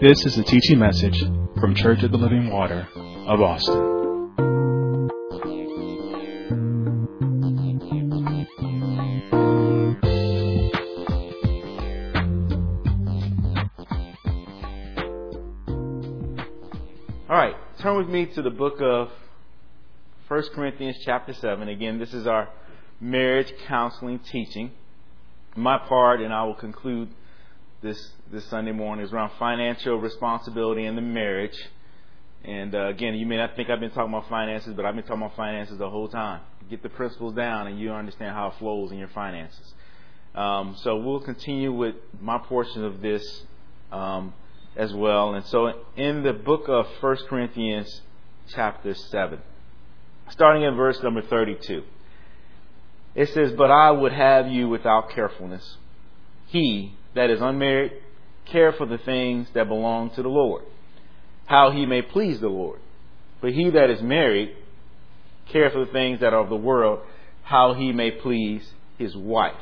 This is a teaching message from Church of the Living Water of Austin. All right, turn with me to the book of 1 Corinthians, chapter 7. Again, this is our marriage counseling teaching. My part, and I will conclude this this Sunday morning, is around financial responsibility in the marriage. And uh, again, you may not think I've been talking about finances, but I've been talking about finances the whole time. Get the principles down, and you understand how it flows in your finances. Um, so we'll continue with my portion of this um, as well. And so, in the book of First Corinthians, chapter 7, starting in verse number 32, it says, But I would have you without carefulness. He that is unmarried, care for the things that belong to the Lord, how he may please the Lord. But he that is married, care for the things that are of the world, how he may please his wife.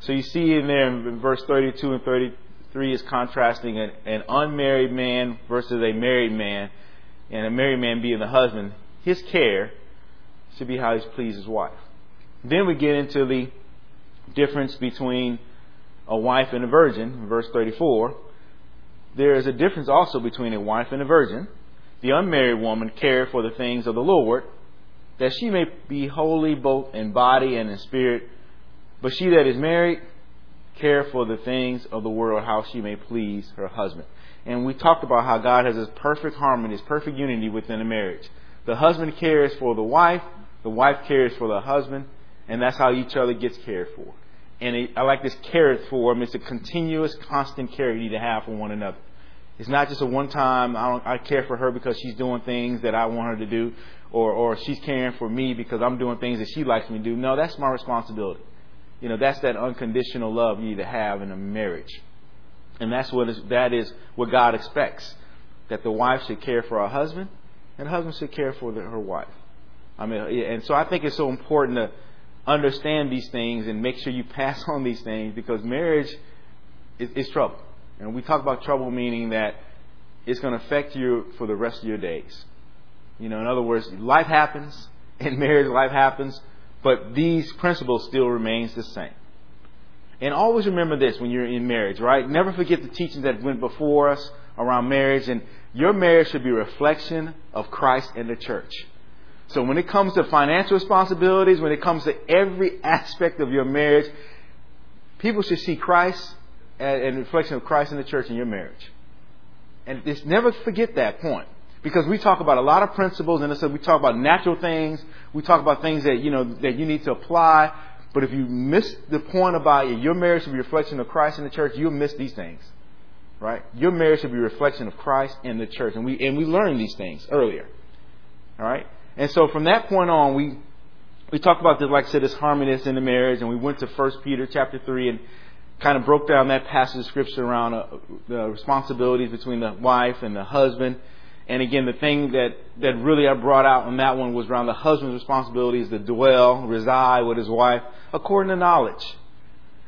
So you see in there in verse 32 and 33 is contrasting an, an unmarried man versus a married man, and a married man being the husband. His care should be how he pleases his wife. Then we get into the difference between a wife and a virgin, verse 34. There is a difference also between a wife and a virgin. The unmarried woman care for the things of the Lord, that she may be holy both in body and in spirit. But she that is married, care for the things of the world, how she may please her husband. And we talked about how God has this perfect harmony, this perfect unity within a marriage. The husband cares for the wife, the wife cares for the husband, and that's how each other gets cared for. And it, I like this cared for. It's a continuous, constant care you need to have for one another. It's not just a one time, I, I care for her because she's doing things that I want her to do, or, or she's caring for me because I'm doing things that she likes me to do. No, that's my responsibility. You know, that's that unconditional love you need to have in a marriage. And that's what is, that is what God expects. That the wife should care for her husband, and the husband should care for the, her wife. I mean, and so I think it's so important to understand these things and make sure you pass on these things because marriage is, is trouble. And we talk about trouble meaning that it's going to affect you for the rest of your days. You know, in other words, life happens, in marriage life happens, but these principles still remains the same. And always remember this when you're in marriage, right? Never forget the teachings that went before us around marriage and your marriage should be a reflection of Christ and the church. So when it comes to financial responsibilities, when it comes to every aspect of your marriage, people should see Christ and reflection of Christ in the church in your marriage. And just never forget that point. Because we talk about a lot of principles and so we talk about natural things, we talk about things that you know that you need to apply. But if you miss the point about your marriage should be a reflection of Christ in the church, you'll miss these things. Right? Your marriage should be a reflection of Christ in the church. And we and we learned these things earlier. All right? And so from that point on, we we talked about this, like I said, this harmony in the marriage, and we went to First Peter chapter three and kind of broke down that passage of scripture around uh, the responsibilities between the wife and the husband. And again, the thing that, that really I brought out on that one was around the husband's responsibilities to dwell, reside with his wife according to knowledge.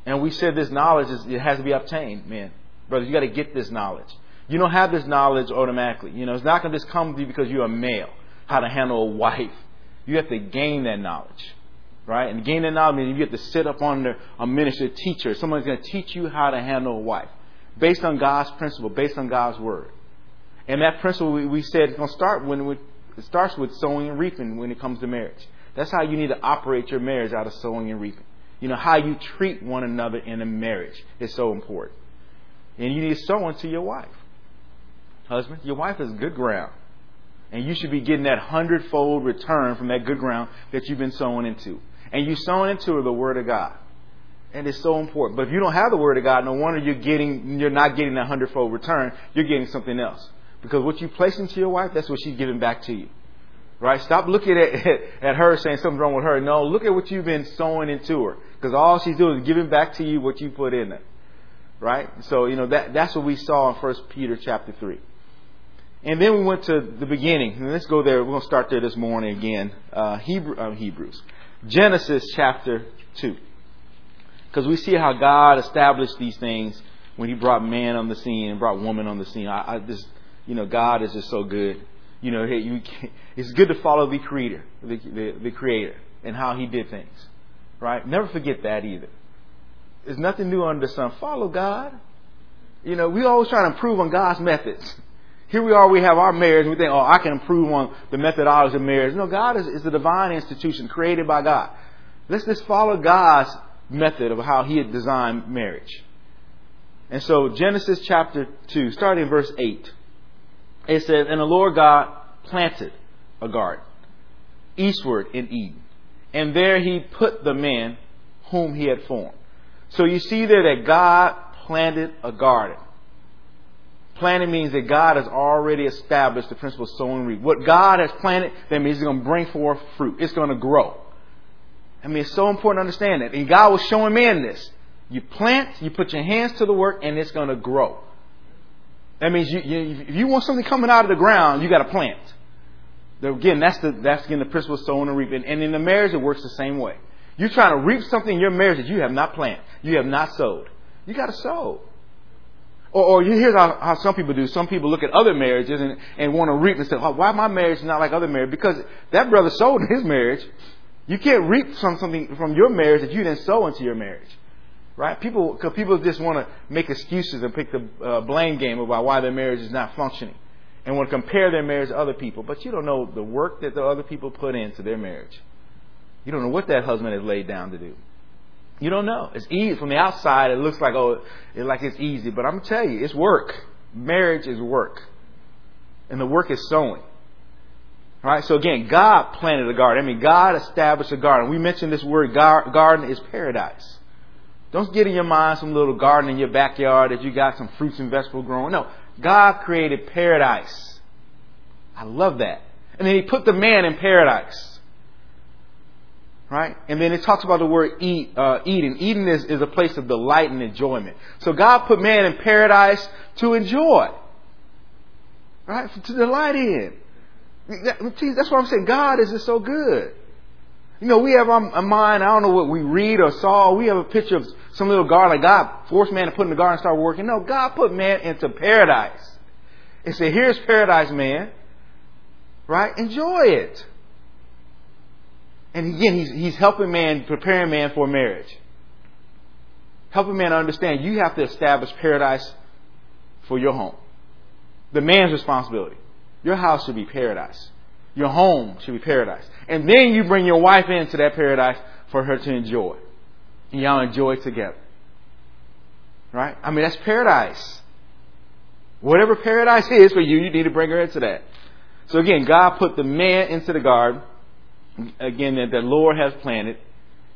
And we said this knowledge is, it has to be obtained, man. Brothers, you got to get this knowledge. You don't have this knowledge automatically. You know, it's not going to just come to you because you're a male how to handle a wife. You have to gain that knowledge. Right? And gain that knowledge means you have to sit up under a minister, a teacher. Someone's going to teach you how to handle a wife. Based on God's principle, based on God's word. And that principle we, we said is going to start when we, it starts with sowing and reaping when it comes to marriage. That's how you need to operate your marriage out of sowing and reaping. You know, how you treat one another in a marriage is so important. And you need to sow into your wife. Husband, your wife is good ground. And you should be getting that hundredfold return from that good ground that you've been sowing into. And you sowing into the Word of God. And it's so important. But if you don't have the Word of God, no wonder you're getting, you're not getting that hundredfold return. You're getting something else. Because what you place into your wife, that's what she's giving back to you. Right? Stop looking at, at her saying something's wrong with her. No, look at what you've been sowing into her. Because all she's doing is giving back to you what you put in there. Right? So, you know, that, that's what we saw in 1 Peter chapter 3. And then we went to the beginning. And let's go there. We're going to start there this morning again. Uh, Hebrew, uh, Hebrews. Genesis chapter 2. Because we see how God established these things when He brought man on the scene and brought woman on the scene. I, I just, you know, God is just so good. You know, you, it's good to follow the Creator, the, the, the Creator, and how He did things. Right? Never forget that either. There's nothing new under the sun. Follow God. You know, we always try to improve on God's methods. Here we are, we have our marriage, and we think, oh, I can improve on the methodology of marriage. No, God is, is a divine institution created by God. Let's just follow God's method of how He had designed marriage. And so, Genesis chapter 2, starting in verse 8, it says, And the Lord God planted a garden eastward in Eden, and there He put the man whom He had formed. So you see there that God planted a garden. Planting means that God has already established the principle of sowing and reap. What God has planted, that means it's going to bring forth fruit. It's going to grow. I mean, it's so important to understand that. And God was showing man this. You plant, you put your hands to the work, and it's going to grow. That means you, you, if you want something coming out of the ground, you got to plant. Again, that's the that's again the principle of sowing and reaping. And in the marriage, it works the same way. You're trying to reap something in your marriage that you have not planted. You have not sowed. You got to sow. Or, or hear how, how, some people do. Some people look at other marriages and, and want to reap and say, oh, why my marriage is not like other marriage? Because that brother sowed in his marriage. You can't reap from something from your marriage that you didn't sow into your marriage. Right? People, cause people just want to make excuses and pick the uh, blame game about why their marriage is not functioning and want to compare their marriage to other people. But you don't know the work that the other people put into their marriage. You don't know what that husband has laid down to do. You don't know. It's easy from the outside. It looks like oh, it's like it's easy, but I'm gonna tell you, it's work. Marriage is work, and the work is sowing. All right. So again, God planted a garden. I mean, God established a garden. We mentioned this word garden is paradise. Don't get in your mind some little garden in your backyard that you got some fruits and vegetables growing. No, God created paradise. I love that. And then He put the man in paradise. Right? And then it talks about the word eat, uh, Eden. Eden is, is a place of delight and enjoyment. So God put man in paradise to enjoy. Right? To delight in. That's what I'm saying. God is just so good. You know, we have a mind, I don't know what we read or saw. We have a picture of some little garden, like God forced man to put in the garden and start working. No, God put man into paradise. And said, here's paradise, man. Right? Enjoy it. And again, he's, he's helping man, preparing man for marriage. Helping man understand you have to establish paradise for your home. The man's responsibility. Your house should be paradise. Your home should be paradise. And then you bring your wife into that paradise for her to enjoy. And y'all enjoy together. Right? I mean, that's paradise. Whatever paradise is for you, you need to bring her into that. So again, God put the man into the garden again, that the Lord has planted.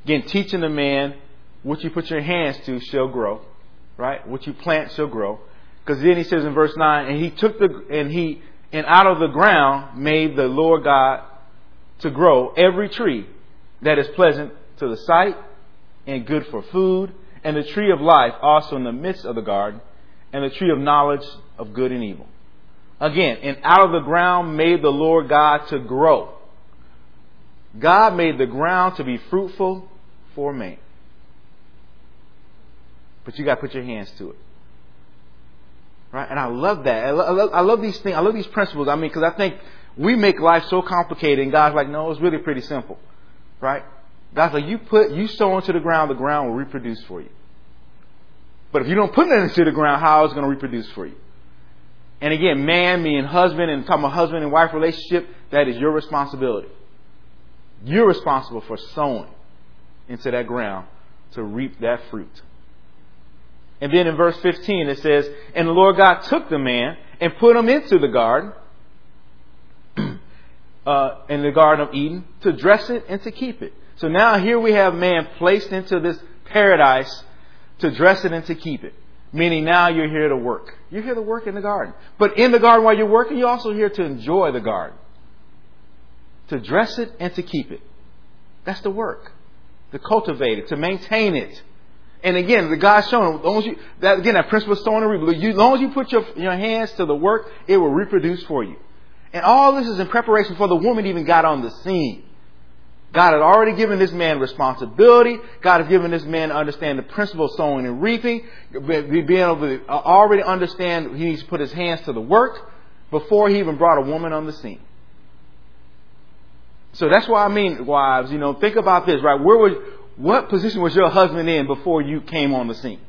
Again, teaching the man what you put your hands to shall grow, right? What you plant shall grow. Because then he says in verse 9, and he took the, and he, and out of the ground made the Lord God to grow every tree that is pleasant to the sight and good for food, and the tree of life also in the midst of the garden, and the tree of knowledge of good and evil. Again, and out of the ground made the Lord God to grow God made the ground to be fruitful for man. But you got to put your hands to it. Right? And I love that. I love, I love these things. I love these principles. I mean, because I think we make life so complicated, and God's like, no, it's really pretty simple. Right? God's like, you put, you sow into the ground, the ground will reproduce for you. But if you don't put it into the ground, how is it going to reproduce for you? And again, man, me, and husband, and talking about husband and wife relationship, that is your responsibility. You're responsible for sowing into that ground to reap that fruit. And then in verse 15 it says, And the Lord God took the man and put him into the garden, uh, in the Garden of Eden, to dress it and to keep it. So now here we have man placed into this paradise to dress it and to keep it. Meaning now you're here to work. You're here to work in the garden. But in the garden while you're working, you're also here to enjoy the garden to dress it and to keep it. That's the work. To cultivate it, to maintain it. And again, the God's showing, as long as you, that, again, that principle of sowing and reaping, as long as you put your, your hands to the work, it will reproduce for you. And all this is in preparation for the woman even got on the scene. God had already given this man responsibility. God has given this man to understand the principle of sowing and reaping. Being able to already understand he needs to put his hands to the work before he even brought a woman on the scene. So that's why I mean, wives, you know, think about this, right? Where was, what position was your husband in before you came on the scene?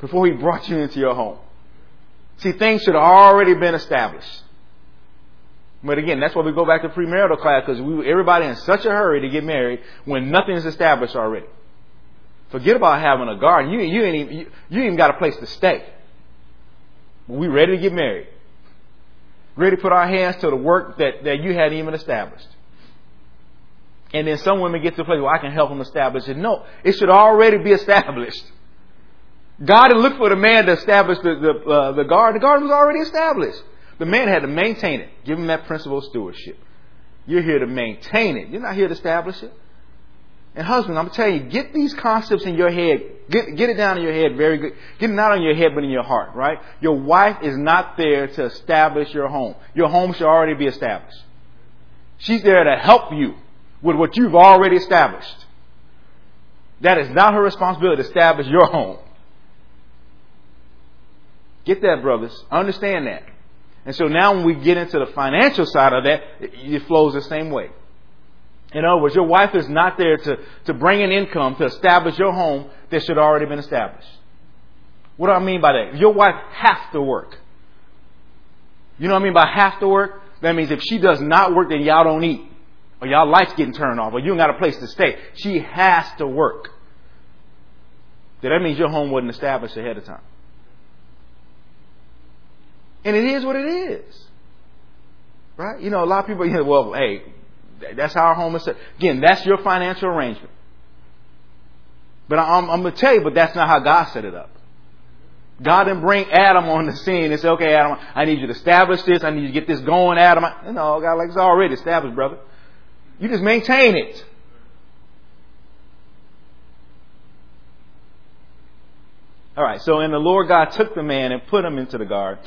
Before he brought you into your home? See, things should have already been established. But again, that's why we go back to premarital class because we, everybody in such a hurry to get married when nothing is established already. Forget about having a garden. You, you ain't even, you, you even got a place to stay. We ready to get married. Ready to put our hands to the work that, that you hadn't even established. And then some women get to the place where I can help them establish it. No, it should already be established. God didn't look for the man to establish the, the, uh, the garden. The garden was already established. The man had to maintain it. Give him that principle of stewardship. You're here to maintain it. You're not here to establish it. And husband, I'm telling you, get these concepts in your head. Get, get it down in your head very good. Get it not on your head, but in your heart, right? Your wife is not there to establish your home. Your home should already be established. She's there to help you with what you've already established. That is not her responsibility to establish your home. Get that, brothers. Understand that. And so now when we get into the financial side of that, it flows the same way. In other words, your wife is not there to, to bring an income to establish your home that should already been established. What do I mean by that? Your wife has to work. You know what I mean by have to work? That means if she does not work, then y'all don't eat. Or y'all lights getting turned off, or you ain't got a place to stay. She has to work. That means your home wasn't established ahead of time. And it is what it is. Right? You know, a lot of people, you know, well, hey, that's how our home is set. Again, that's your financial arrangement. But I'm, I'm going to tell you, but that's not how God set it up. God didn't bring Adam on the scene and say, okay, Adam, I need you to establish this. I need you to get this going, Adam. No, God, like it's already established, brother. You just maintain it. All right, so and the Lord God took the man and put him into the garden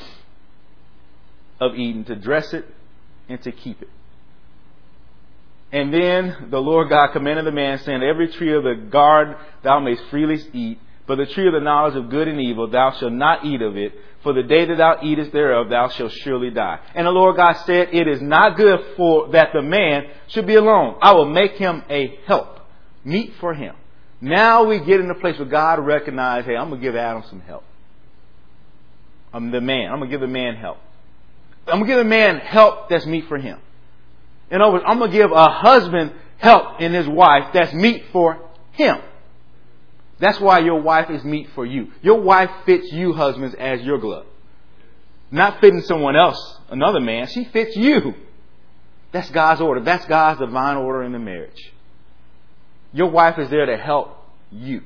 of Eden to dress it and to keep it. And then the Lord God commanded the man, saying, Every tree of the garden thou mayst freely eat, but the tree of the knowledge of good and evil thou shalt not eat of it, for the day that thou eatest thereof thou shalt surely die. And the Lord God said, It is not good for that the man should be alone. I will make him a help, meet for him. Now we get in a place where God recognizes, hey, I'm gonna give Adam some help. I'm the man. I'm gonna give the man help. I'm gonna give a man help that's meet for him. In other words, I'm gonna give a husband help in his wife that's meet for him. That's why your wife is meet for you. Your wife fits you, husbands, as your glove. Not fitting someone else, another man. She fits you. That's God's order. That's God's divine order in the marriage. Your wife is there to help you.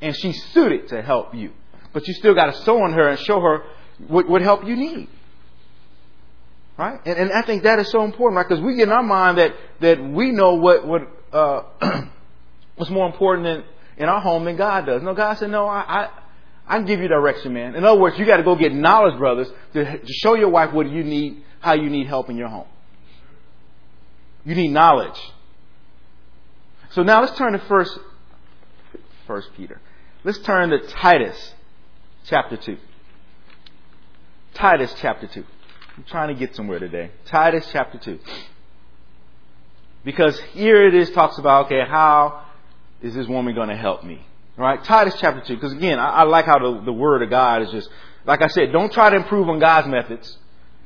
And she's suited to help you. But you still got to sow on her and show her what, what help you need. Right? And, and I think that is so important, right? Because we get in our mind that, that we know what, what, uh, what's more important than, in our home than God does. No, God said, no, I, I, I can give you direction, man. In other words, you got to go get knowledge, brothers, to, to show your wife what you need, how you need help in your home. You need knowledge. So now let's turn to first, first Peter. Let's turn to Titus chapter 2. Titus chapter 2. I'm trying to get somewhere today. Titus chapter 2. Because here it is talks about, okay, how is this woman going to help me? All right, Titus chapter 2. Because again, I, I, like how the, the word of God is just, like I said, don't try to improve on God's methods.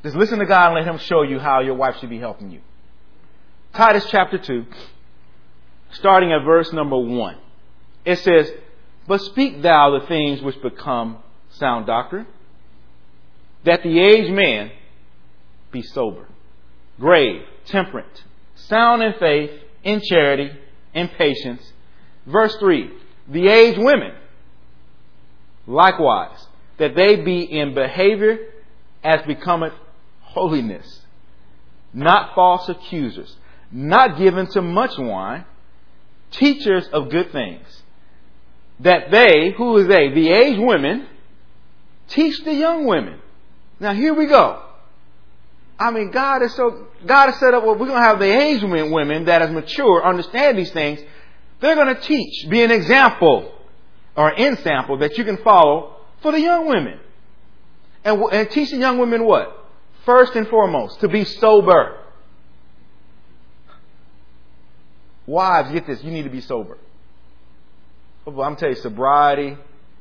Just listen to God and let Him show you how your wife should be helping you. Titus chapter 2, starting at verse number 1. It says, But speak thou the things which become sound doctrine, that the aged man be sober, grave, temperate, sound in faith, in charity, in patience. Verse 3 The aged women, likewise, that they be in behavior as becometh holiness, not false accusers, not given to much wine, teachers of good things, that they, who is they? The aged women, teach the young women. Now here we go. I mean, God is so, God has set up, well, we're going to have the aged women that is mature, understand these things. They're going to teach, be an example or an example that you can follow for the young women. And, and teaching young women what? First and foremost, to be sober. Wives, get this, you need to be sober. I'm telling you, sobriety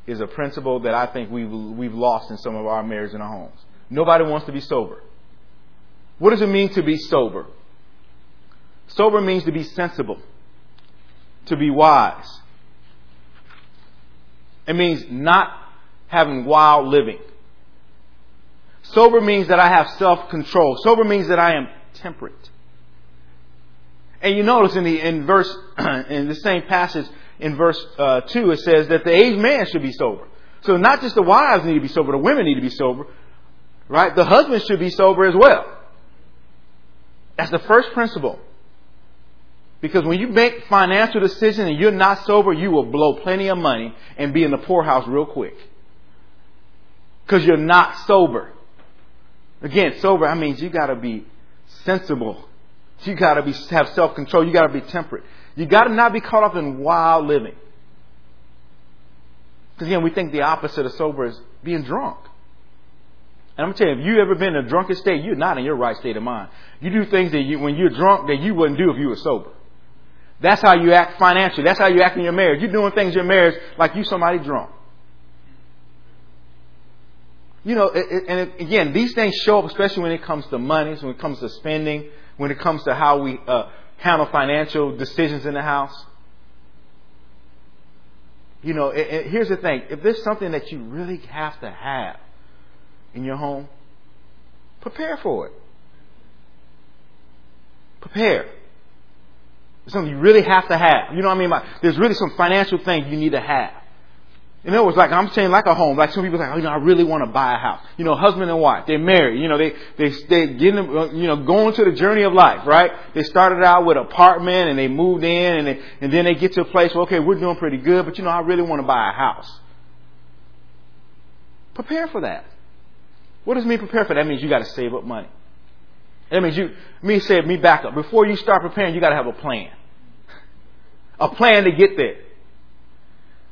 is a principle that I think we've, we've lost in some of our marriages and our homes. Nobody wants to be sober. What does it mean to be sober? Sober means to be sensible, to be wise. It means not having wild living. Sober means that I have self control. Sober means that I am temperate. And you notice in the in verse in the same passage in verse uh, two, it says that the aged man should be sober. So not just the wives need to be sober, the women need to be sober, right? The husband should be sober as well. That's the first principle. Because when you make financial decisions and you're not sober, you will blow plenty of money and be in the poorhouse real quick. Because you're not sober. Again, sober, I mean, you gotta be sensible. You gotta be, have self-control. You gotta be temperate. You gotta not be caught up in wild living. Because again, we think the opposite of sober is being drunk. And I'm telling you, if you ever been in a drunken state, you're not in your right state of mind. You do things that you, when you're drunk, that you wouldn't do if you were sober. That's how you act financially. That's how you act in your marriage. You're doing things in your marriage like you somebody drunk. You know, and again, these things show up, especially when it comes to money, when it comes to spending, when it comes to how we uh, handle financial decisions in the house. You know, here's the thing: if there's something that you really have to have, in your home, prepare for it. Prepare. Something you really have to have. You know what I mean? There's really some financial things you need to have. In other words, like I'm saying, like a home. Like some people say, oh, you know, I really want to buy a house. You know, husband and wife, they're married. You know, they they they getting, you know, going to the journey of life, right? They started out with an apartment and they moved in, and they, and then they get to a place where okay, we're doing pretty good, but you know, I really want to buy a house. Prepare for that. What does me prepare for? That means you got to save up money. That means you, me save me back up. Before you start preparing, you got to have a plan. A plan to get there.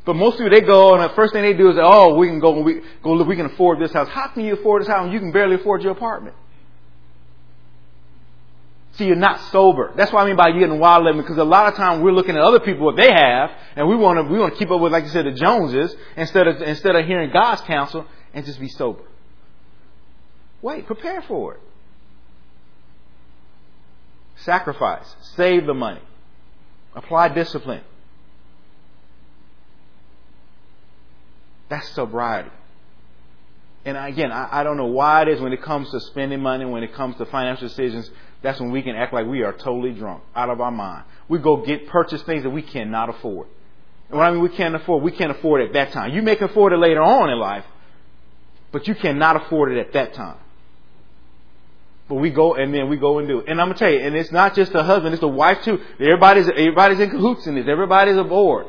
But most people, they go and the first thing they do is, oh, we can go, we go, look, we can afford this house. How can you afford this house when you can barely afford your apartment? See, you're not sober. That's what I mean by getting wild living, because a lot of times we're looking at other people what they have, and we want to we want to keep up with, like you said, the Joneses instead of instead of hearing God's counsel and just be sober. Wait, prepare for it. Sacrifice. Save the money. Apply discipline. That's sobriety. And again, I, I, don't know why it is when it comes to spending money, when it comes to financial decisions, that's when we can act like we are totally drunk, out of our mind. We go get purchase things that we cannot afford. And what I mean we can't afford, we can't afford it at that time. You may afford it later on in life, but you cannot afford it at that time. But we go and then we go and do it. And I'm gonna tell you, and it's not just the husband, it's the wife too. Everybody's everybody's in cahoots in this. Everybody's aboard.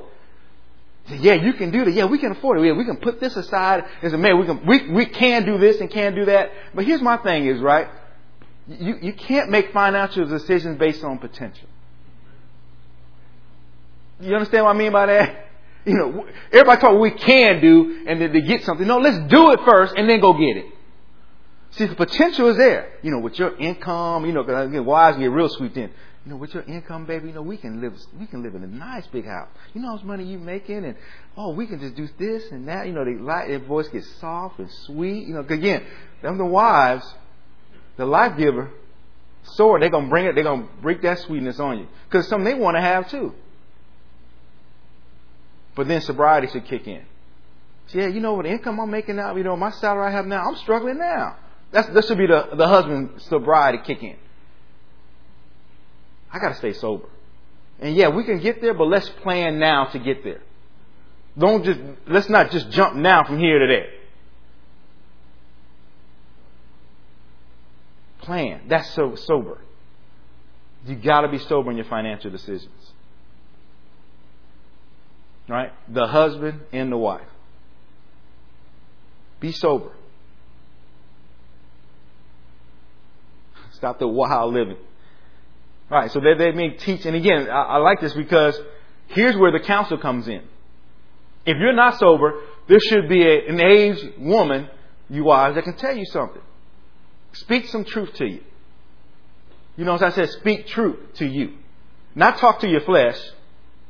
Yeah, you can do that. Yeah, we can afford it. Yeah, we can put this aside as a man. We can we we can do this and can do that. But here's my thing: is right. You you can't make financial decisions based on potential. You understand what I mean by that? You know, everybody talk we can do and then to get something. No, let's do it first and then go get it. See, the potential is there. You know, with your income, you know, because again, wives get real sweet in. You know, with your income, baby, you know, we can live, we can live in a nice big house. You know how much money you making, and oh, we can just do this and that. You know, they like their voice gets soft and sweet. You know, again, them the wives, the life giver, sword. They're gonna bring it. They're gonna break that sweetness on you because something they want to have too. But then sobriety should kick in. Yeah, you know what income I'm making now, you know, my salary I have now, I'm struggling now. That's, that should be the, the husband's sobriety kick in. I got to stay sober. And yeah, we can get there, but let's plan now to get there. Don't just, let's not just jump now from here to there. Plan. That's so sober. You got to be sober in your financial decisions. Right? The husband and the wife. Be sober. Stop the wild living. All right, so they, they may teach, and again, I, I like this because here's where the counsel comes in. If you're not sober, there should be a, an aged woman, you wives, that can tell you something. Speak some truth to you. You know, as I said, speak truth to you. Not talk to your flesh.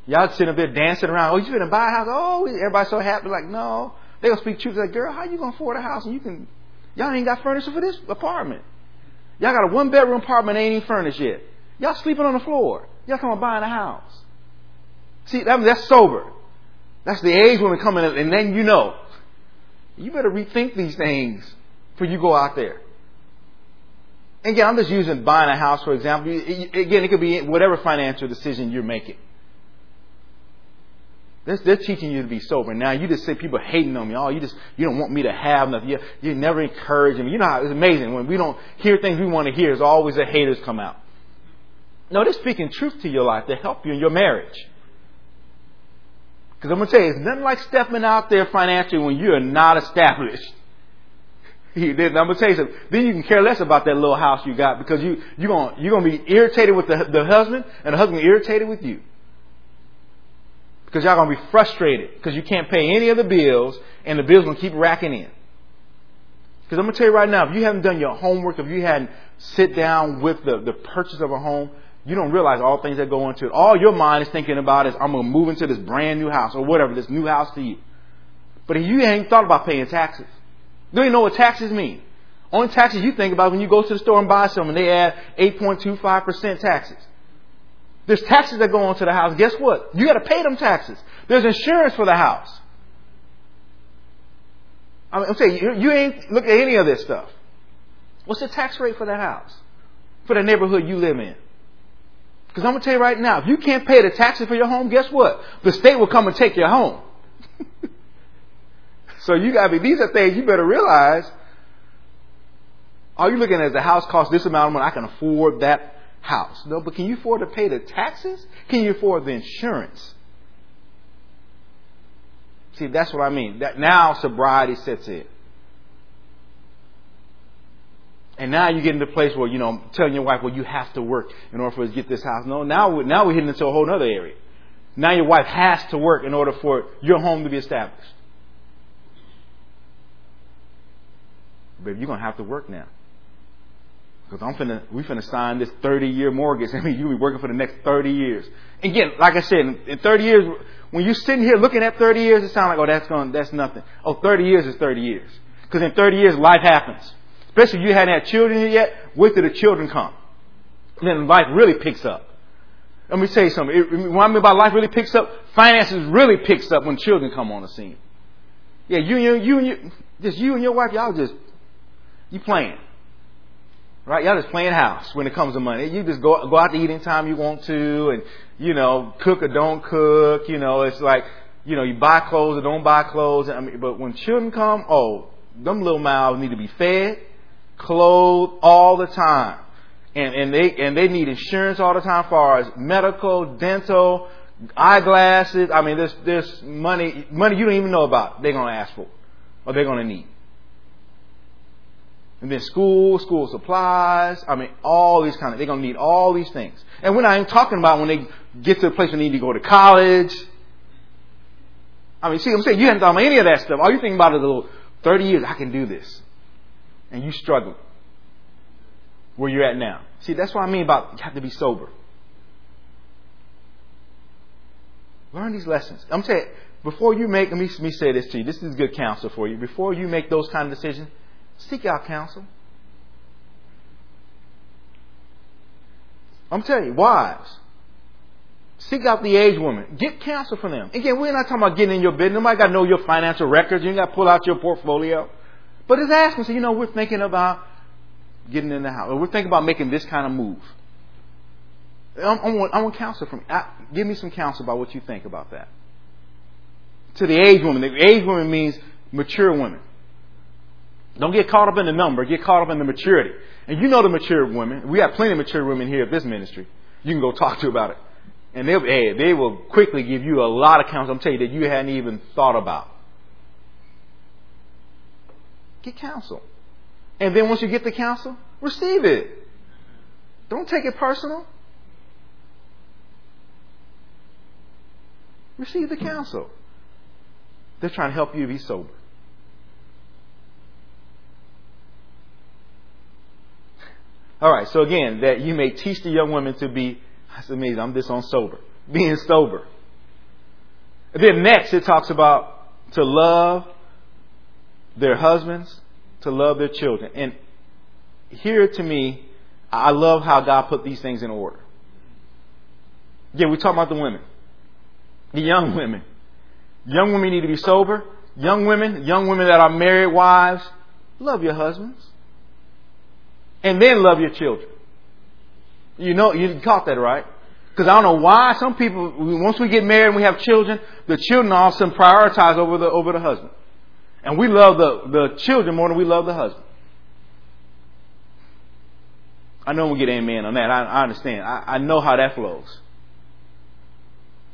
Y'all sitting up there dancing around. Oh, you finna buy a house? Oh, everybody's so happy. Like, no. They gonna speak truth. Like, girl, how you gonna afford a house and you can, y'all ain't got furniture for this apartment. Y'all got a one bedroom apartment, ain't even furnished yet. Y'all sleeping on the floor. Y'all come buying a house. See, that, that's sober. That's the age woman coming in, and then you know. You better rethink these things before you go out there. Again, I'm just using buying a house, for example. Again, it could be whatever financial decision you're making. They're, they're, teaching you to be sober. Now you just say people hating on me. Oh, you just you don't want me to have nothing. You, you never encourage me. You know how it's amazing when we don't hear things we want to hear. There's always the haters come out. No, they're speaking truth to your life to help you in your marriage. Because I'm going to tell you, it's nothing like stepping out there financially when you're not established. I'm gonna tell you something. Then you can care less about that little house you got because you you're gonna you're gonna be irritated with the, the husband and the husband irritated with you because y'all gonna be frustrated because you can't pay any of the bills and the bills gonna keep racking in. Because I'm gonna tell you right now, if you haven't done your homework, if you hadn't sit down with the, the purchase of a home, you don't realize all things that go into it. All your mind is thinking about is I'm gonna move into this brand new house or whatever, this new house to you. But you ain't thought about paying taxes, you don't even know what taxes mean. Only taxes you think about when you go to the store and buy something, they add 8.25% taxes. There's taxes that go onto the house. Guess what? You got to pay them taxes. There's insurance for the house. I'm saying you, you ain't look at any of this stuff. What's the tax rate for that house? For the neighborhood you live in? Because I'm gonna tell you right now, if you can't pay the taxes for your home, guess what? The state will come and take your home. so you gotta be. These are things you better realize. Are you looking at the house cost this amount of money? I can afford that house. No, but can you afford to pay the taxes? Can you afford the insurance? See, that's what I mean. That now sobriety sets in. And now you get into a place where, you know, telling your wife, well, you have to work in order for us to get this house. No, now, we're, now we're hitting into a whole other area. Now your wife has to work in order for your home to be established. But you're going to have to work now. Because I'm finna, we finna sign this 30 year mortgage. I mean, you'll be working for the next 30 years. Again, like I said, in 30 years, when you're sitting here looking at 30 years, it sounds like, oh, that's going, that's nothing. Oh, 30 years is 30 years. Because in 30 years, life happens. Especially if you hadn't had children yet, wait till the children come. Then life really picks up. Let me tell you something. It, what I mean by life really picks up, finances really picks up when children come on the scene. Yeah, you, you, you, you just you and your wife, y'all just, you playing. Right? Y'all just playing house when it comes to money. You just go go out to eat anytime you want to, and you know, cook or don't cook. You know, it's like you know, you buy clothes or don't buy clothes. I mean, but when children come, oh, them little mouths need to be fed, clothed all the time, and and they and they need insurance all the time, as far as medical, dental, eyeglasses. I mean, there's there's money money you don't even know about. They're gonna ask for, or they're gonna need. And then school, school supplies. I mean, all these kind of, they're going to need all these things. And we're not even talking about when they get to the place where they need to go to college. I mean, see what I'm saying? You haven't thought about any of that stuff. All you think about is a little 30 years, I can do this. And you struggle where you're at now. See, that's what I mean about you have to be sober. Learn these lessons. I'm saying, before you make, let me, let me say this to you. This is good counsel for you. Before you make those kind of decisions, Seek out counsel. I'm telling you, wives. Seek out the aged woman. Get counsel from them. Again, we're not talking about getting in your business. Nobody got to know your financial records. You ain't got to pull out your portfolio. But just ask them, say, you know, we're thinking about getting in the house. Or we're thinking about making this kind of move. I want, I want counsel from you. Give me some counsel about what you think about that. To the aged woman. The aged woman means mature women. Don't get caught up in the number. Get caught up in the maturity. And you know the mature women. We have plenty of mature women here at this ministry. You can go talk to about it. And they'll, hey, they will quickly give you a lot of counsel. I'm telling you that you hadn't even thought about. Get counsel. And then once you get the counsel, receive it. Don't take it personal. Receive the counsel. They're trying to help you be sober. All right, so again, that you may teach the young women to be, that's amazing, I'm this on sober, being sober. And then next it talks about to love their husbands, to love their children. And here to me, I love how God put these things in order. Yeah, we talk about the women, the young women. Young women need to be sober. Young women, young women that are married wives, love your husbands. And then love your children. You know, you caught that right? Because I don't know why some people, once we get married and we have children, the children all of a prioritize over the, over the husband. And we love the, the children more than we love the husband. I know we get amen on that. I, I understand. I, I know how that flows.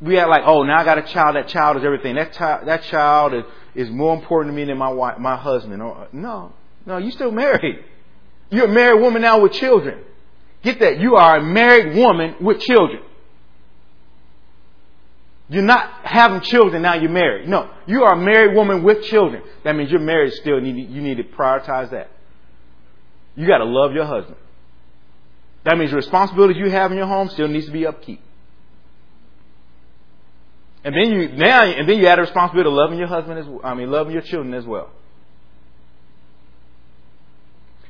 We act like, oh, now I got a child. That child is everything. That child, that child is, is more important to me than my wife, my husband. No, no, you still married. You're a married woman now with children. Get that. You are a married woman with children. You're not having children now you're married. No, you are a married woman with children. That means you're married still. You need to prioritize that. You got to love your husband. That means the responsibilities you have in your home still needs to be upkeep. And then you now and then you add a responsibility of loving your husband as I mean loving your children as well.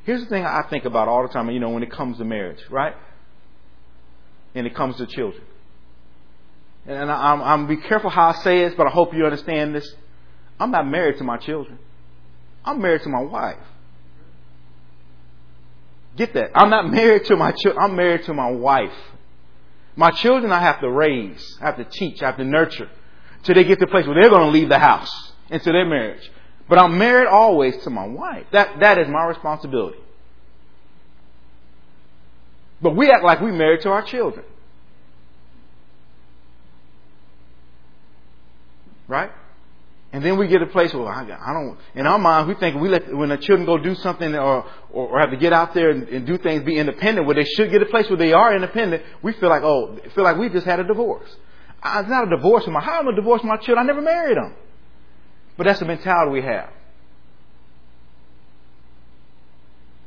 Here's the thing I think about all the time, you know, when it comes to marriage, right? And it comes to children. And I'm, I'm be careful how I say this, but I hope you understand this. I'm not married to my children. I'm married to my wife. Get that. I'm not married to my children. I'm married to my wife. My children I have to raise, I have to teach, I have to nurture till they get to the place where they're going to leave the house into their marriage. But I'm married always to my wife. That, that is my responsibility. But we act like we're married to our children. Right? And then we get a place where I, I don't. In our mind, we think we let when the children go do something or or, or have to get out there and, and, do things, be independent. Where they should get a place where they are independent. We feel like oh, feel like we just had a divorce. I, it's not a divorce. My how am I divorce my children? I never married them. But that's the mentality we have.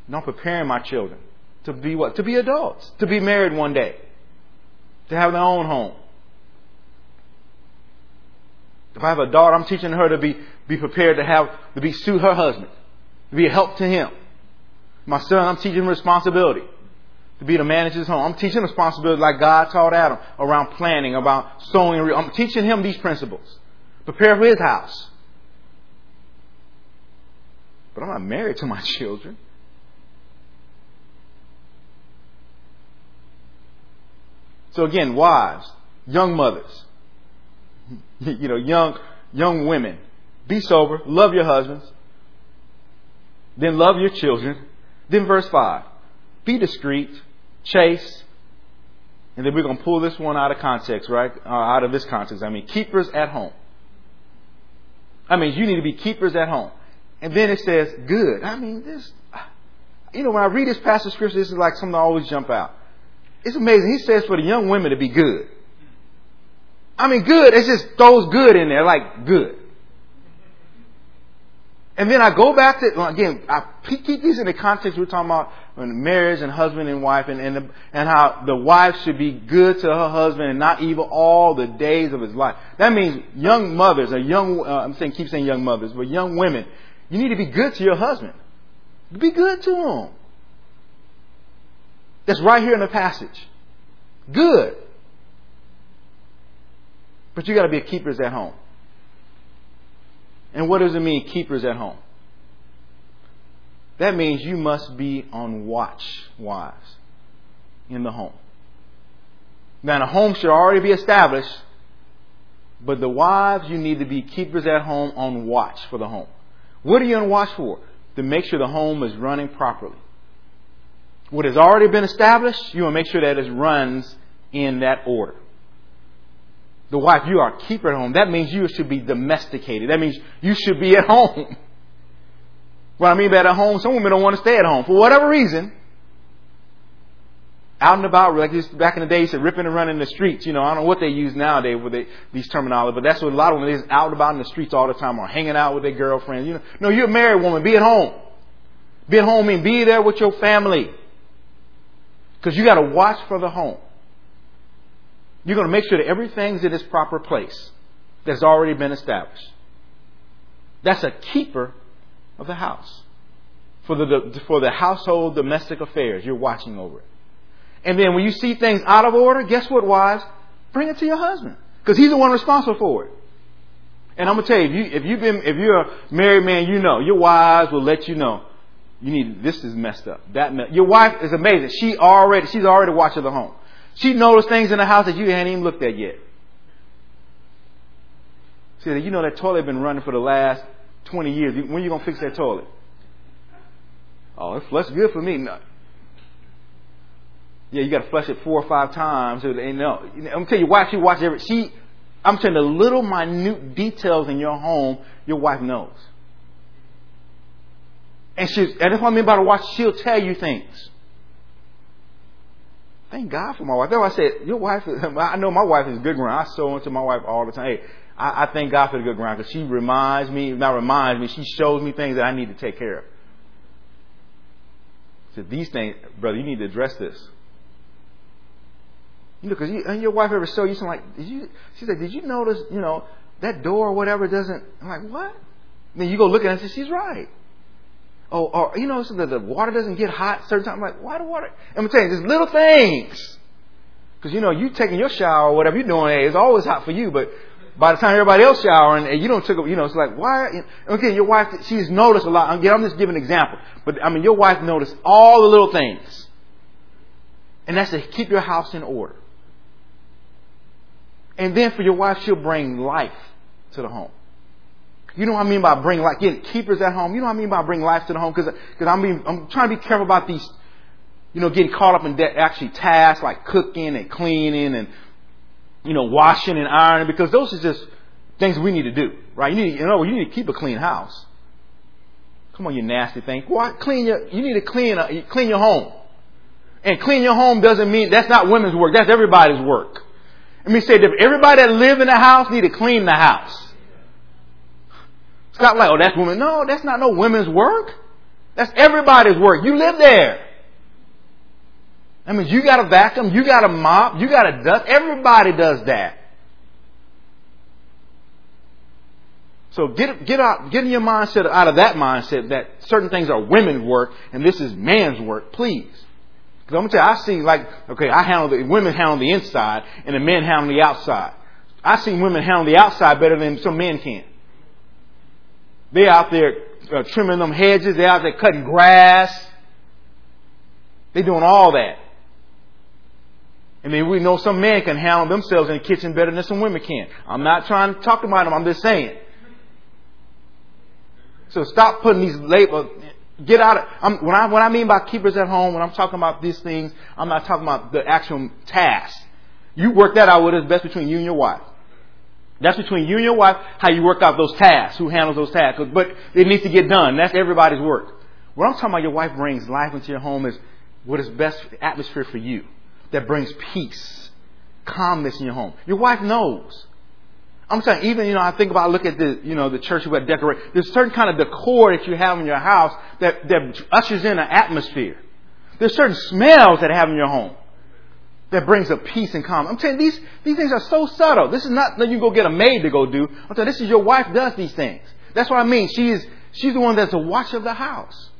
Not preparing my children to be what? To be adults. To be married one day. To have their own home. If I have a daughter, I'm teaching her to be, be prepared to have, to be suit her husband, to be a help to him. My son, I'm teaching him responsibility to be to manage his home. I'm teaching responsibility like God taught Adam around planning, about sowing. I'm teaching him these principles. Prepare for his house. But I'm not married to my children. So again, wives, young mothers, you know, young, young women. Be sober, love your husbands, then love your children. Then verse 5. Be discreet, chaste, and then we're going to pull this one out of context, right? Uh, out of this context. I mean, keepers at home. I mean, you need to be keepers at home. And then it says, good. I mean, this, you know, when I read this passage of scripture, this is like something that always jump out. It's amazing. He says for the young women to be good. I mean, good. It just throws good in there, like good. And then I go back to again. I keep these in the context we're talking about when marriage and husband and wife, and and, the, and how the wife should be good to her husband and not evil all the days of his life. That means young mothers, or young. Uh, I'm saying keep saying young mothers, but young women, you need to be good to your husband. Be good to him. That's right here in the passage. Good. But you got to be a keepers at home. And what does it mean, keepers at home? That means you must be on watch, wives, in the home. Now, the home should already be established, but the wives, you need to be keepers at home on watch for the home. What are you on watch for? To make sure the home is running properly. What has already been established, you want to make sure that it runs in that order the wife, you are a keeper at home. That means you should be domesticated. That means you should be at home. What I mean by at home, some women don't want to stay at home for whatever reason. Out and about, like this, back in the day, you said ripping and running the streets. You know, I don't know what they use nowadays with they, these terminology, but that's what a lot of them is out and about in the streets all the time or hanging out with their girlfriends. You know, no, you're a married woman. Be at home. Be at home and be there with your family. Because you got to watch for the home. You're going to make sure that everything's in its proper place that's already been established. That's a keeper of the house. For the, for the household domestic affairs, you're watching over it. And then when you see things out of order, guess what, wives? Bring it to your husband. Because he's the one responsible for it. And I'm gonna tell you, if you you've been if you're a married man, you know your wives will let you know. You need this is messed up. That me- your wife is amazing. She already she's already watching the home. She noticed things in the house that you hadn't even looked at yet. She said, you know that toilet been running for the last 20 years. When are you gonna fix that toilet? Oh, it flushed good for me. No. Yeah, you got to flush it four or five times. I'm gonna tell you, why she watches every. She, I'm saying the little minute details in your home, your wife knows. And she, and that's what I mean by the watch. She'll tell you things. Thank God for my wife. That's why I said, your wife. I know my wife is good ground. I sow into my wife all the time. Hey, I, I thank God for the good ground because she reminds me, not reminds me, she shows me things that I need to take care of. So these things, brother, you need to address this. You because you, and your wife ever show you something like, did you? She said, did you notice, you know, that door or whatever doesn't? I'm like, what? then you go look at it and say, she's right. Oh, or you know, so that the water doesn't get hot certain times. I'm like, why the water? I'm telling you, just little things. Because you know, you taking your shower or whatever you're doing, hey, it's always hot for you, but by the time everybody else showering and you don't took, you know, it's like, why? Okay, your wife, she's noticed a lot. Again, I'm just giving an example. But I mean, your wife noticed all the little things. And that's to keep your house in order. And then for your wife, she'll bring life to the home. You know what I mean by bring life? Getting keepers at home. You know what I mean by bring life to the home? Because I mean, I'm trying to be careful about these, you know, getting caught up in de- actually tasks like cooking and cleaning and, you know, washing and ironing because those are just things we need to do, right? You need, you know, you need to keep a clean house. Come on, you nasty thing. Why clean your? You need to clean uh, clean your home. And clean your home doesn't mean that's not women's work. That's everybody's work. Let me say that everybody that live in the house need to clean the house. It's not like, oh, that's women. No, that's not no women's work. That's everybody's work. You live there. I mean, you got to vacuum, you got to mop, you got to dust. Everybody does that. So get get out, get in your mindset out of that mindset that certain things are women's work and this is man's work. Please, because I'm gonna tell you, I see like okay, I handle the women handle the inside and the men handle the outside. I see women handle the outside better than some men can. They're out there uh, trimming them hedges. They're out there cutting grass. They're doing all that. I mean, we know some men can handle themselves in the kitchen better than some women can. I'm not trying to talk about them. I'm just saying. So stop putting these labels. Get out of. I'm, when I when I mean by keepers at home, when I'm talking about these things, I'm not talking about the actual task. You work that out with us best between you and your wife. That's between you and your wife, how you work out those tasks, who handles those tasks. But it needs to get done. That's everybody's work. What I'm talking about, your wife brings life into your home is what is best atmosphere for you that brings peace, calmness in your home. Your wife knows. I'm saying, even, you know, I think about, look at the, you know, the church we decorate. There's certain kind of decor that you have in your house that, that ushers in an atmosphere. There's certain smells that have in your home that brings a peace and calm. I'm saying these, these things are so subtle. This is not that you go get a maid to go do. I'm saying this is your wife does these things. That's what I mean. She is, she's the one that's the watch of the house.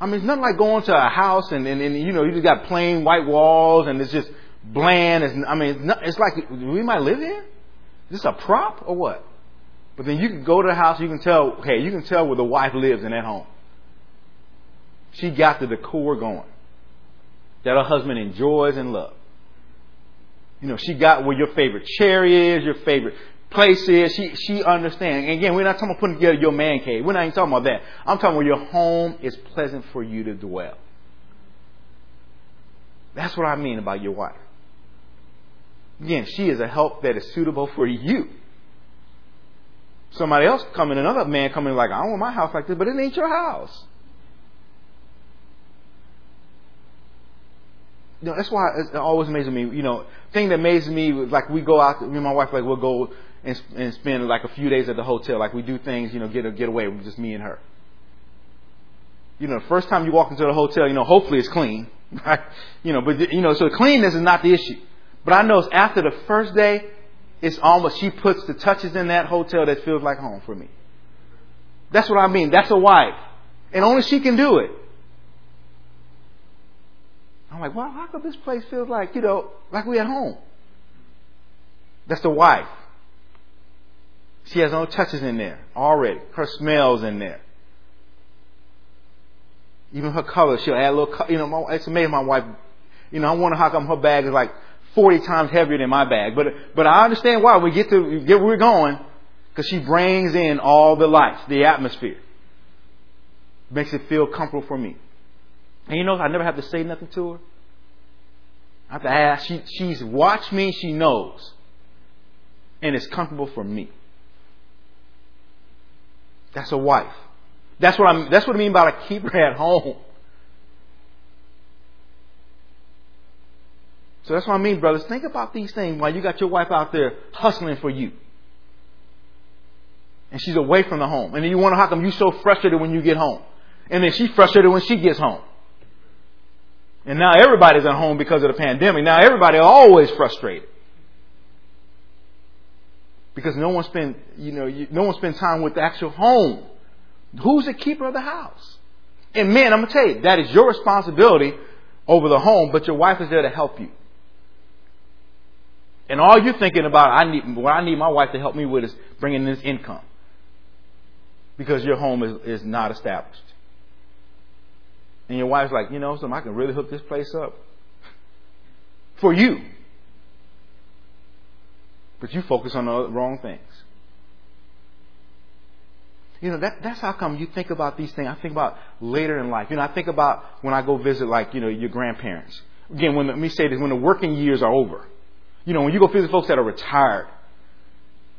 I mean, it's nothing like going to a house and, and, and you know, you just got plain white walls and it's just bland. It's, I mean, it's, like, we might live here? Is this a prop or what? But then you can go to the house, you can tell, hey, you can tell where the wife lives in that home. She got the decor going that her husband enjoys and loves. You know, she got where your favorite chair is, your favorite place is. She she understands. And again, we're not talking about putting together your man cave. We're not even talking about that. I'm talking where your home is pleasant for you to dwell. That's what I mean about your wife. Again, she is a help that is suitable for you. Somebody else coming, another man coming like, I want my house like this, but it ain't your house. you know, that's why it always amazes me. You know, thing that amazes me, like we go out, me and my wife, like we'll go and, and spend like a few days at the hotel. Like we do things, you know, get get away with just me and her. You know, the first time you walk into the hotel, you know, hopefully it's clean, right? You know, but you know, so cleanness is not the issue. But I know after the first day, it's almost she puts the touches in that hotel that feels like home for me. That's what I mean. That's a wife, and only she can do it. I'm like, well, how come this place feels like, you know, like we at home? That's the wife. She has no touches in there already. Her smells in there. Even her color, she'll add a little, you know, it's amazing my wife, you know, I wonder how come her bag is like 40 times heavier than my bag. But, but I understand why we get to, get where we're going, because she brings in all the lights, the atmosphere. Makes it feel comfortable for me. And you know, I never have to say nothing to her. I have to ask. She, she's watched me. She knows. And it's comfortable for me. That's a wife. That's what I'm, that's what I mean by a keeper at home. So that's what I mean, brothers. Think about these things while you got your wife out there hustling for you. And she's away from the home. And then you wonder how come you're so frustrated when you get home. And then she's frustrated when she gets home. And now everybody's at home because of the pandemic. Now everybody always frustrated. Because no one spend, you know, no one spends time with the actual home. Who's the keeper of the house? And men, I'm gonna tell you, that is your responsibility over the home, but your wife is there to help you. And all you're thinking about, I need, what I need my wife to help me with is bringing this income. Because your home is, is not established. And your wife's like, you know, something, I can really hook this place up for you. But you focus on the wrong things. You know, that, that's how come you think about these things. I think about later in life. You know, I think about when I go visit, like, you know, your grandparents. Again, when, let me say this, when the working years are over. You know, when you go visit folks that are retired.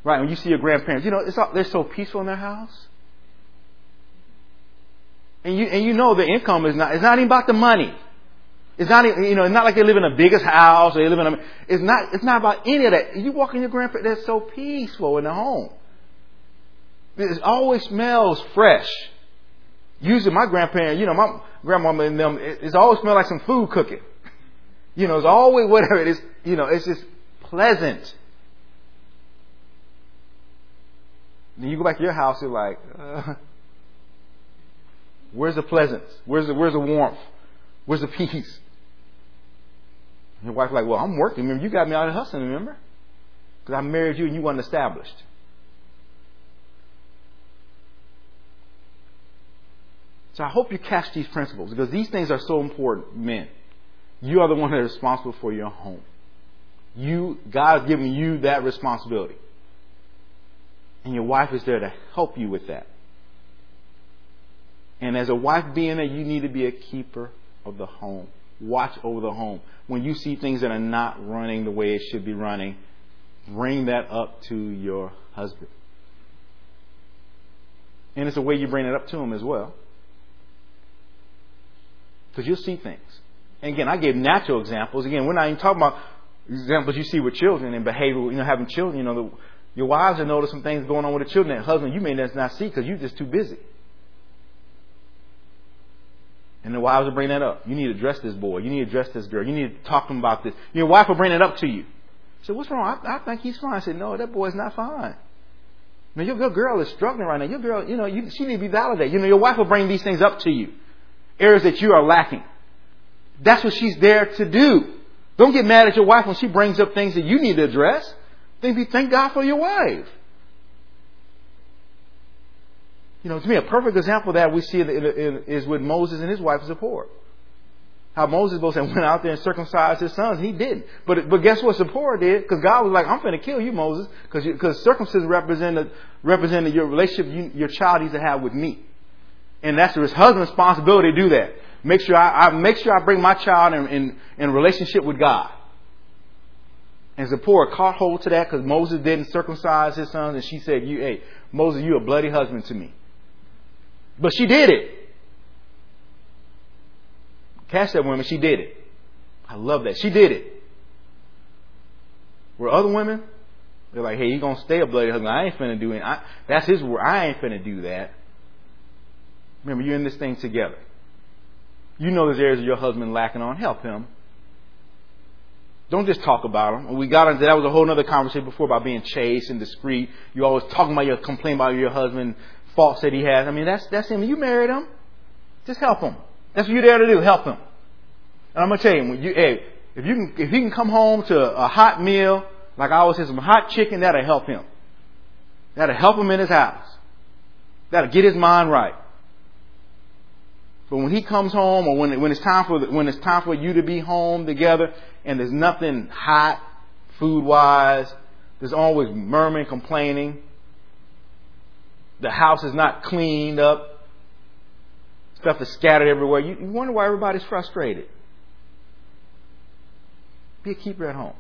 Right, when you see your grandparents, you know, it's all, they're so peaceful in their house. And you, and you know the income is not, it's not even about the money. It's not, you know, it's not like they live in the biggest house or they live in a, it's not, it's not about any of that. You walk in your grandparents, they're so peaceful in the home. It always smells fresh. Usually my grandparents, you know, my grandmama and them, it, it's always smell like some food cooking. You know, it's always whatever it is, you know, it's just pleasant. Then you go back to your house, you're like, uh, Where's the pleasance? Where's the, where's the warmth? Where's the peace? Your wife like, well, I'm working. Remember, you got me out of hustling, remember? Because I married you and you weren't established. So I hope you catch these principles because these things are so important, men. You are the one that is responsible for your home. You, God has given you that responsibility. And your wife is there to help you with that. And as a wife being there, you need to be a keeper of the home. Watch over the home. When you see things that are not running the way it should be running, bring that up to your husband. And it's a way you bring it up to him as well. Because you'll see things. And again, I gave natural examples. Again, we're not even talking about examples you see with children and behavior, you know, having children. You know, the, your wives will notice some things going on with the children that husband you may not see because you're just too busy. And the wives will bring that up. You need to address this boy. You need to address this girl. You need to talk to him about this. Your wife will bring it up to you. I said, what's wrong? I, I think he's fine. I said, no, that boy's not fine. Now, your, girl is struggling right now. Your girl, you know, you, she need to be validated. You know, your wife will bring these things up to you. Areas that you are lacking. That's what she's there to do. Don't get mad at your wife when she brings up things that you need to address. Thank God for your wife. You know, to me, a perfect example of that we see is with Moses and his wife Zipporah. How Moses both went out there and circumcised his sons. He didn't. But, but guess what Zipporah did? Because God was like, I'm going to kill you, Moses. Because because circumcision represented, represented your relationship you, your child needs to have with me. And that's his husband's responsibility to do that. Make sure I, I make sure I bring my child in, in, in relationship with God. And Zipporah caught hold to that because Moses didn't circumcise his sons, and she said, "You, hey, Moses, you a bloody husband to me." But she did it. Catch that woman, she did it. I love that. She did it. Where other women, they're like, hey, you gonna stay a bloody husband. I ain't finna do it. I, that's his word. I ain't finna do that. Remember, you're in this thing together. You know there's areas of your husband lacking on. Help him. Don't just talk about them. We got into that was a whole other conversation before about being chaste and discreet. You always talking about your complaint about your husband faults that he has. I mean that's that's him. You married him. Just help him. That's what you're there to do. Help him. And I'm gonna tell you, when you hey, if you can if he can come home to a hot meal, like I always say, some hot chicken, that'll help him. That'll help him in his house. That'll get his mind right. But when he comes home, or when when it's time for when it's time for you to be home together, and there's nothing hot, food wise, there's always murmuring, complaining. The house is not cleaned up. Stuff is scattered everywhere. You, you wonder why everybody's frustrated. Be a keeper at home.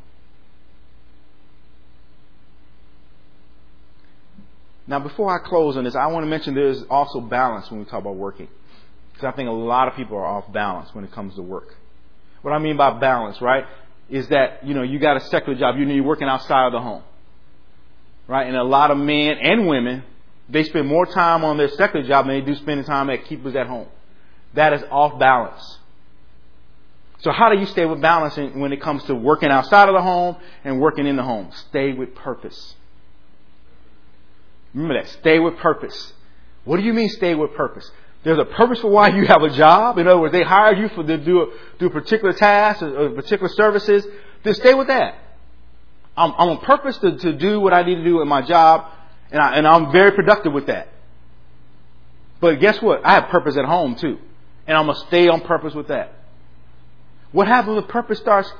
Now, before I close on this, I want to mention there's also balance when we talk about working. Because I think a lot of people are off balance when it comes to work. What I mean by balance, right, is that, you know, you got a secular job, you know, you're working outside of the home. Right? And a lot of men and women, they spend more time on their secular job than they do spending time at keepers at home. That is off balance. So how do you stay with balance when it comes to working outside of the home and working in the home? Stay with purpose. Remember that. Stay with purpose. What do you mean stay with purpose? There's a purpose for why you have a job. In other words, they hired you for to do a, do a particular task or, or particular services. Then stay with that. I'm, I'm on purpose to, to do what I need to do in my job, and, I, and I'm very productive with that. But guess what? I have purpose at home too, and I'm gonna stay on purpose with that. What happens when purpose starts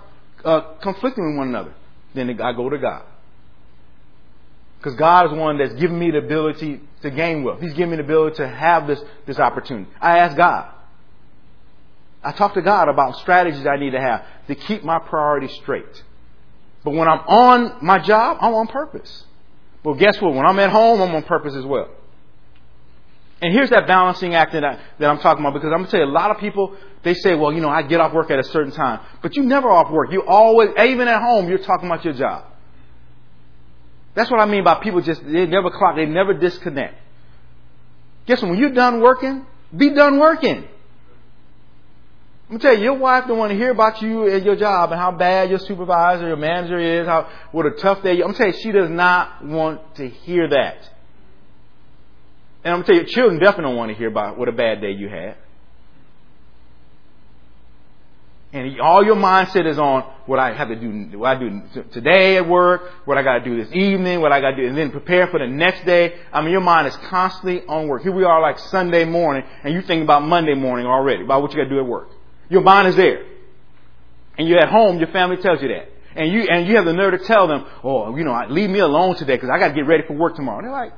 uh, conflicting with one another? Then I go to God. Because God is one that's given me the ability to gain wealth. He's given me the ability to have this, this opportunity. I ask God. I talk to God about strategies I need to have to keep my priorities straight. But when I'm on my job, I'm on purpose. But guess what? When I'm at home, I'm on purpose as well. And here's that balancing act that, I, that I'm talking about because I'm going to tell you, a lot of people, they say, well, you know, I get off work at a certain time. But you never off work. You always, even at home, you're talking about your job. That's what I mean by people just, they never clock, they never disconnect. Guess what? When you're done working, be done working. Me tell you, your wife don't want to hear about you and your job and how bad your supervisor, your manager is, how what a tough day. I'm telling you, she does not want to hear that. And I'm tell you, children definitely don't want to hear about what a bad day you had. And all your mindset is on what I have to do, what I do today at work, what I got to do this evening, what I got to do, and then prepare for the next day. I mean, your mind is constantly on work. Here we are like Sunday morning, and you think about Monday morning already, about what you got to do at work. Your mind is there. And you're at home, your family tells you that. And you, and you have the nerve to tell them, oh, you know, leave me alone today because I got to get ready for work tomorrow. And they're like,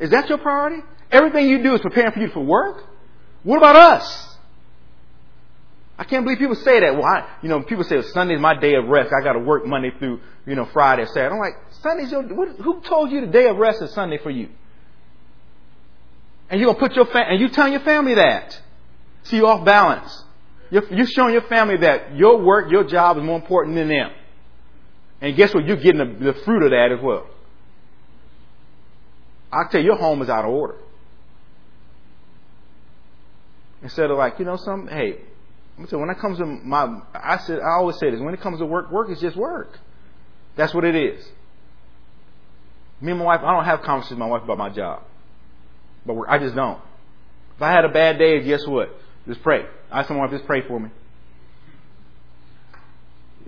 is that your priority? Everything you do is preparing for you for work? What about us? I can't believe people say that. Well, I, you know, people say well, Sunday's my day of rest. I got to work Monday through, you know, Friday, Saturday. I'm like, Sunday's your. What, who told you the day of rest is Sunday for you? And you're gonna put your fa- and you telling your family that. See, you off balance. You're, you're showing your family that your work, your job is more important than them. And guess what? You're getting the, the fruit of that as well. I'll tell you, your home is out of order. Instead of like, you know, some, hey, so when it comes to my, I said, I always say this: when it comes to work, work is just work. That's what it is. Me and my wife, I don't have conversations with my wife about my job, but I just don't. If I had a bad day, guess what? Just pray. I ask my wife, just pray for me.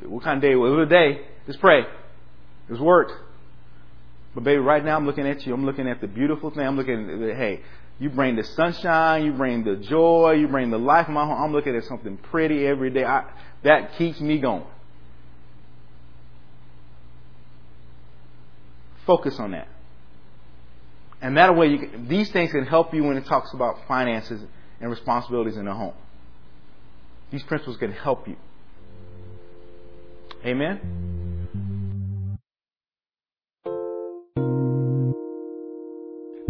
What kind of day? Well, it was a day. Just pray. It was work. But baby, right now I'm looking at you. I'm looking at the beautiful thing. I'm looking at, hey, you bring the sunshine, you bring the joy, you bring the life of my home. I'm looking at something pretty every day. I, that keeps me going. Focus on that. And that way, can, these things can help you when it talks about finances and responsibilities in the home. These principles can help you. Amen?